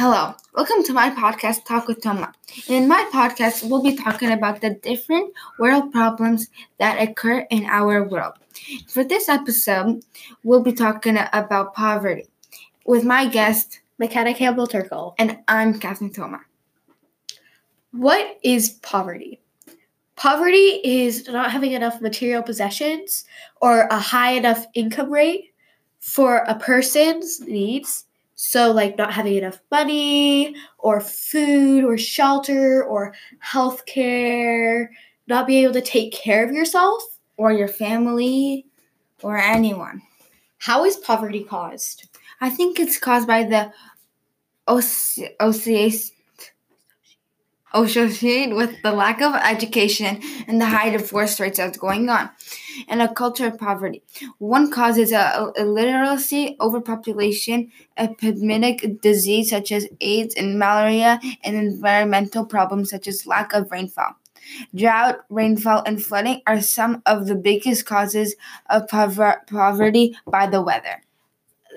Hello, welcome to my podcast, Talk with Toma. In my podcast, we'll be talking about the different world problems that occur in our world. For this episode, we'll be talking about poverty with my guest, McKenna Campbell Turkle. and I'm Catherine Toma. What is poverty? Poverty is not having enough material possessions or a high enough income rate for a person's needs. So, like not having enough money or food or shelter or health care, not being able to take care of yourself. Or your family, or anyone. How is poverty caused? I think it's caused by the OC- OCA associated with the lack of education and the high divorce rates that's going on, and a culture of poverty. One cause is a, illiteracy, overpopulation, epidemic disease such as AIDS and malaria, and environmental problems such as lack of rainfall. Drought, rainfall, and flooding are some of the biggest causes of pover- poverty by the weather.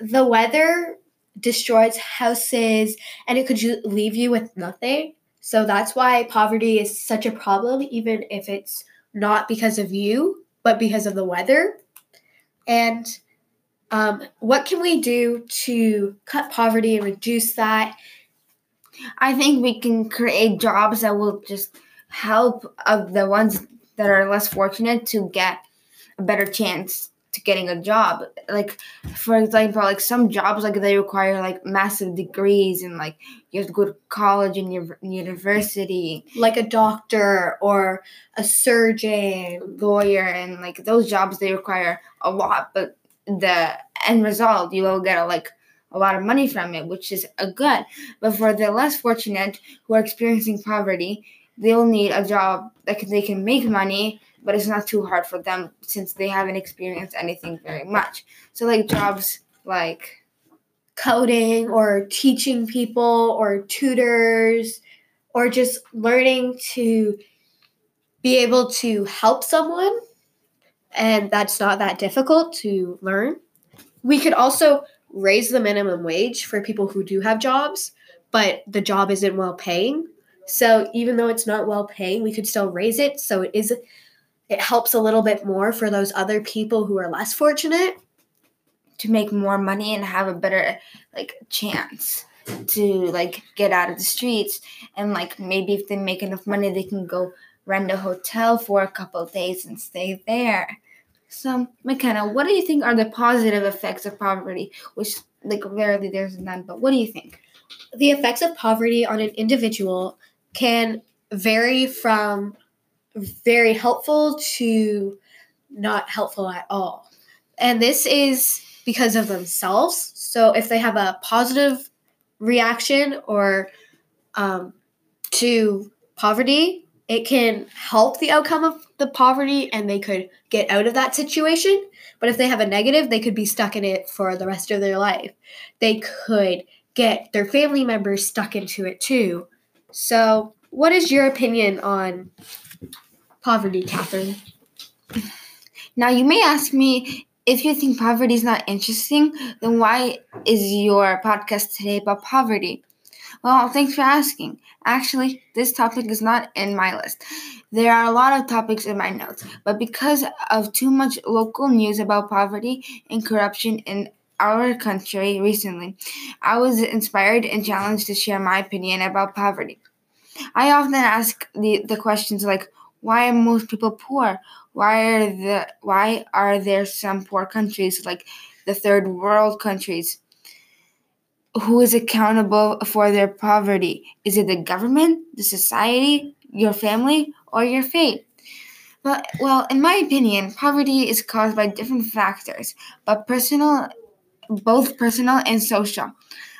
The weather destroys houses and it could leave you with nothing. So that's why poverty is such a problem, even if it's not because of you, but because of the weather. And um, what can we do to cut poverty and reduce that? I think we can create jobs that will just help of the ones that are less fortunate to get a better chance to getting a job. Like for example, like some jobs like they require like massive degrees and like you have to go to college and your university, Like a doctor or a surgeon. lawyer and like those jobs they require a lot, but the end result you will get a, like a lot of money from it, which is a good. But for the less fortunate who are experiencing poverty, they'll need a job that they can make money, but it's not too hard for them since they haven't experienced anything very much. So like jobs like coding or teaching people or tutors or just learning to be able to help someone and that's not that difficult to learn. We could also raise the minimum wage for people who do have jobs but the job isn't well paying. So even though it's not well paying we could still raise it. So it is it helps a little bit more for those other people who are less fortunate to make more money and have a better like chance to like get out of the streets. And like maybe if they make enough money they can go rent a hotel for a couple days and stay there. So mckenna what do you think are the positive effects of poverty? Which like rarely there's none but what do you think? The effects of poverty on an individual can vary from very helpful to not helpful at all. And this is because of themselves. So if they have a positive reaction or um, to poverty, it can help the outcome of the poverty and they could get out of that situation. But if they have a negative, they could be stuck in it for the rest of their life. They could get their family members stuck into it too. So, what is your opinion on poverty, Catherine? now you may ask me if you think poverty is not interesting then why is your podcast today about poverty? Well thanks for asking. Actually this topic is not in my list. There are a lot of topics in my notes but because of too much local news about poverty and corruption in our country recently i was inspired and challenged to share my opinion about poverty i often ask the, the questions like why are most people poor? Why are the why are there some poor countries like the third world countries? Who is accountable for their poverty? Is it the government the society your family or your fate? Well, well in my opinion poverty is caused by different factors but personal both personal and social.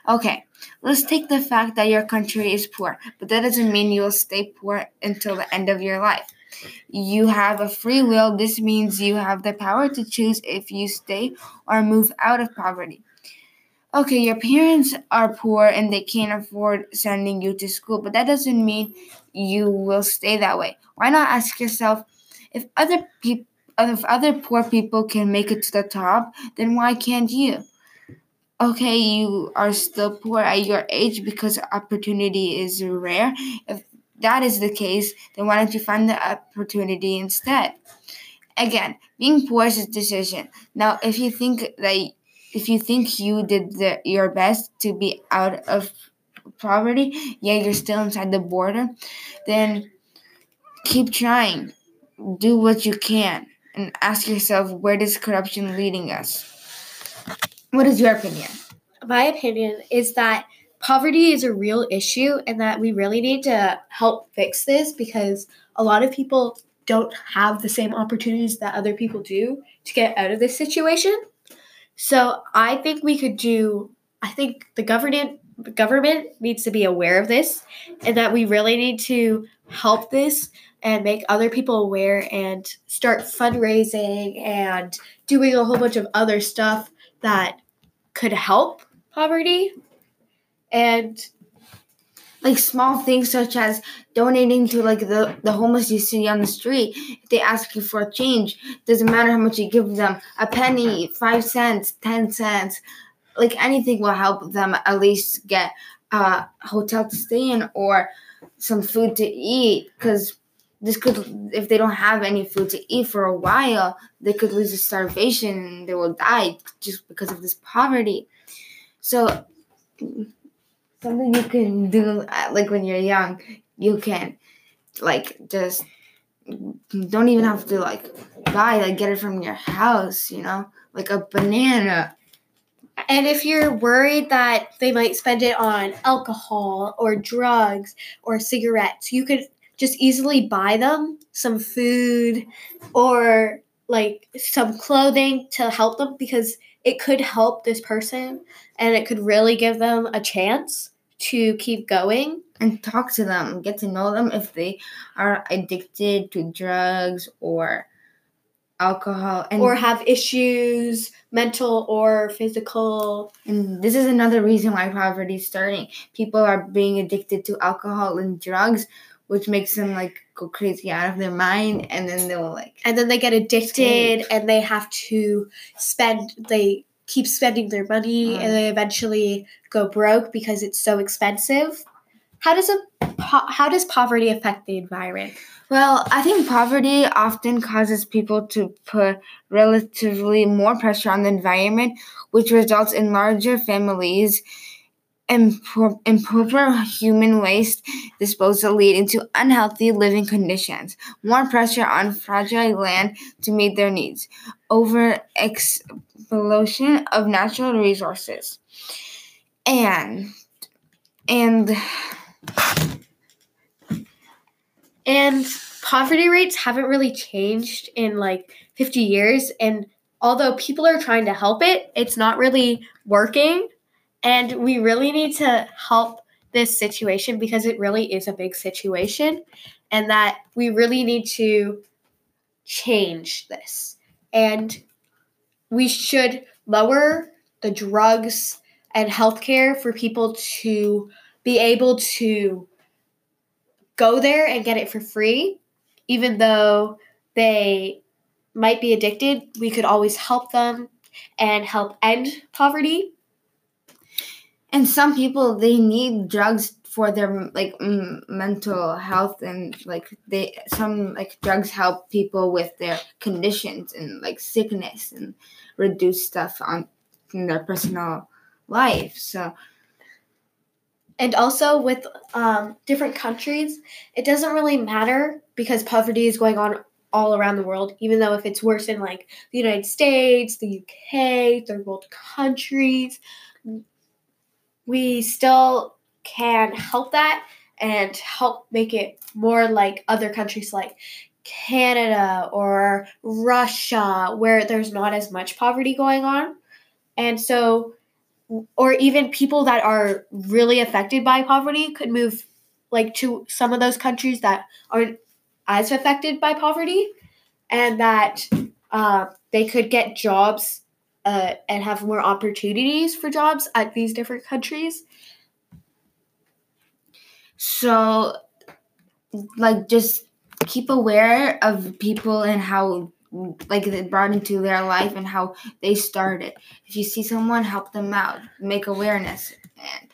Okay let's take the fact that your country is poor but that doesn't mean you will stay poor until the end of your life you have a free will. This means you have the power to choose if you stay or move out of poverty. Okay, your parents are poor and they can't afford sending you to school, but that doesn't mean you will stay that way. Why not ask yourself if other people if other poor people can make it to the top, then why can't you? Okay, you are still poor at your age because opportunity is rare. If that is the case, then why don't you find the opportunity instead? Again, being poor is a decision. Now, if you think that if you think you did the, your best to be out of poverty, yeah, you're still inside the border, then keep trying. Do what you can and ask yourself where is corruption leading us? What is your opinion? My opinion is that poverty is a real issue and that we really need to help fix this because a lot of people don't have the same opportunities that other people do to get out of this situation. So I think we could do I think the government government needs to be aware of this and that we really need to help this and make other people aware and start fundraising and doing a whole bunch of other stuff that could help poverty. And like small things such as donating to like the, the homeless you see on the street if they ask you for a change doesn't matter how much you give them a penny five cents ten cents like anything will help them at least get a hotel to stay in or some food to eat because this could if they don't have any food to eat for a while they could lose to starvation and they will die just because of this poverty. So something you can do uh, like when you're young you can like just don't even have to like buy like get it from your house you know? Like a banana. And if you're worried that they might spend it on alcohol or drugs or cigarettes you could just easily buy them some food or like some clothing to help them because it could help this person and it could really give them a chance to keep going. And talk to them, get to know them if they are addicted to drugs or alcohol and or have issues mental or physical. And this is another reason why poverty is starting. People are being addicted to alcohol and drugs which makes them like go crazy out of their mind and then they'll like and then they get addicted and they have to spend they keep spending their money mm. and they eventually go broke because it's so expensive. How does a how does poverty affect the environment? Well, I think poverty often causes people to put relatively more pressure on the environment, which results in larger families improper human waste disposal leading to unhealthy living conditions, more pressure on fragile land to meet their needs, over exploitation of natural resources, and and and poverty rates haven't really changed in like 50 years. And although people are trying to help it it's not really working and we really need to help this situation because it really is a big situation and that we really need to change this. And we should lower the drugs and healthcare for people to be able to go there and get it for free, even though they might be addicted. We could always help them and help end poverty and some people they need drugs for their like m- mental health and like they some like drugs help people with their conditions and like sickness and reduce stuff on in their personal life so. And also with um, different countries it doesn't really matter because poverty is going on all around the world even though if it's worse in like the united states the uk third world countries we still can help that and help make it more like other countries like Canada or Russia, where there's not as much poverty going on. And so, or even people that are really affected by poverty could move like to some of those countries that aren't as affected by poverty and that uh, they could get jobs uh, and have more opportunities for jobs at these different countries. So, like, just keep aware of people and how like they brought into their life and how they started. If you see someone, help them out, make awareness, and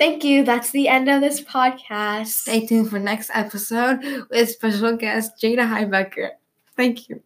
Thank you. That's the end of this podcast. stay tuned for next episode with special guest Jada Heibecker. Thank you.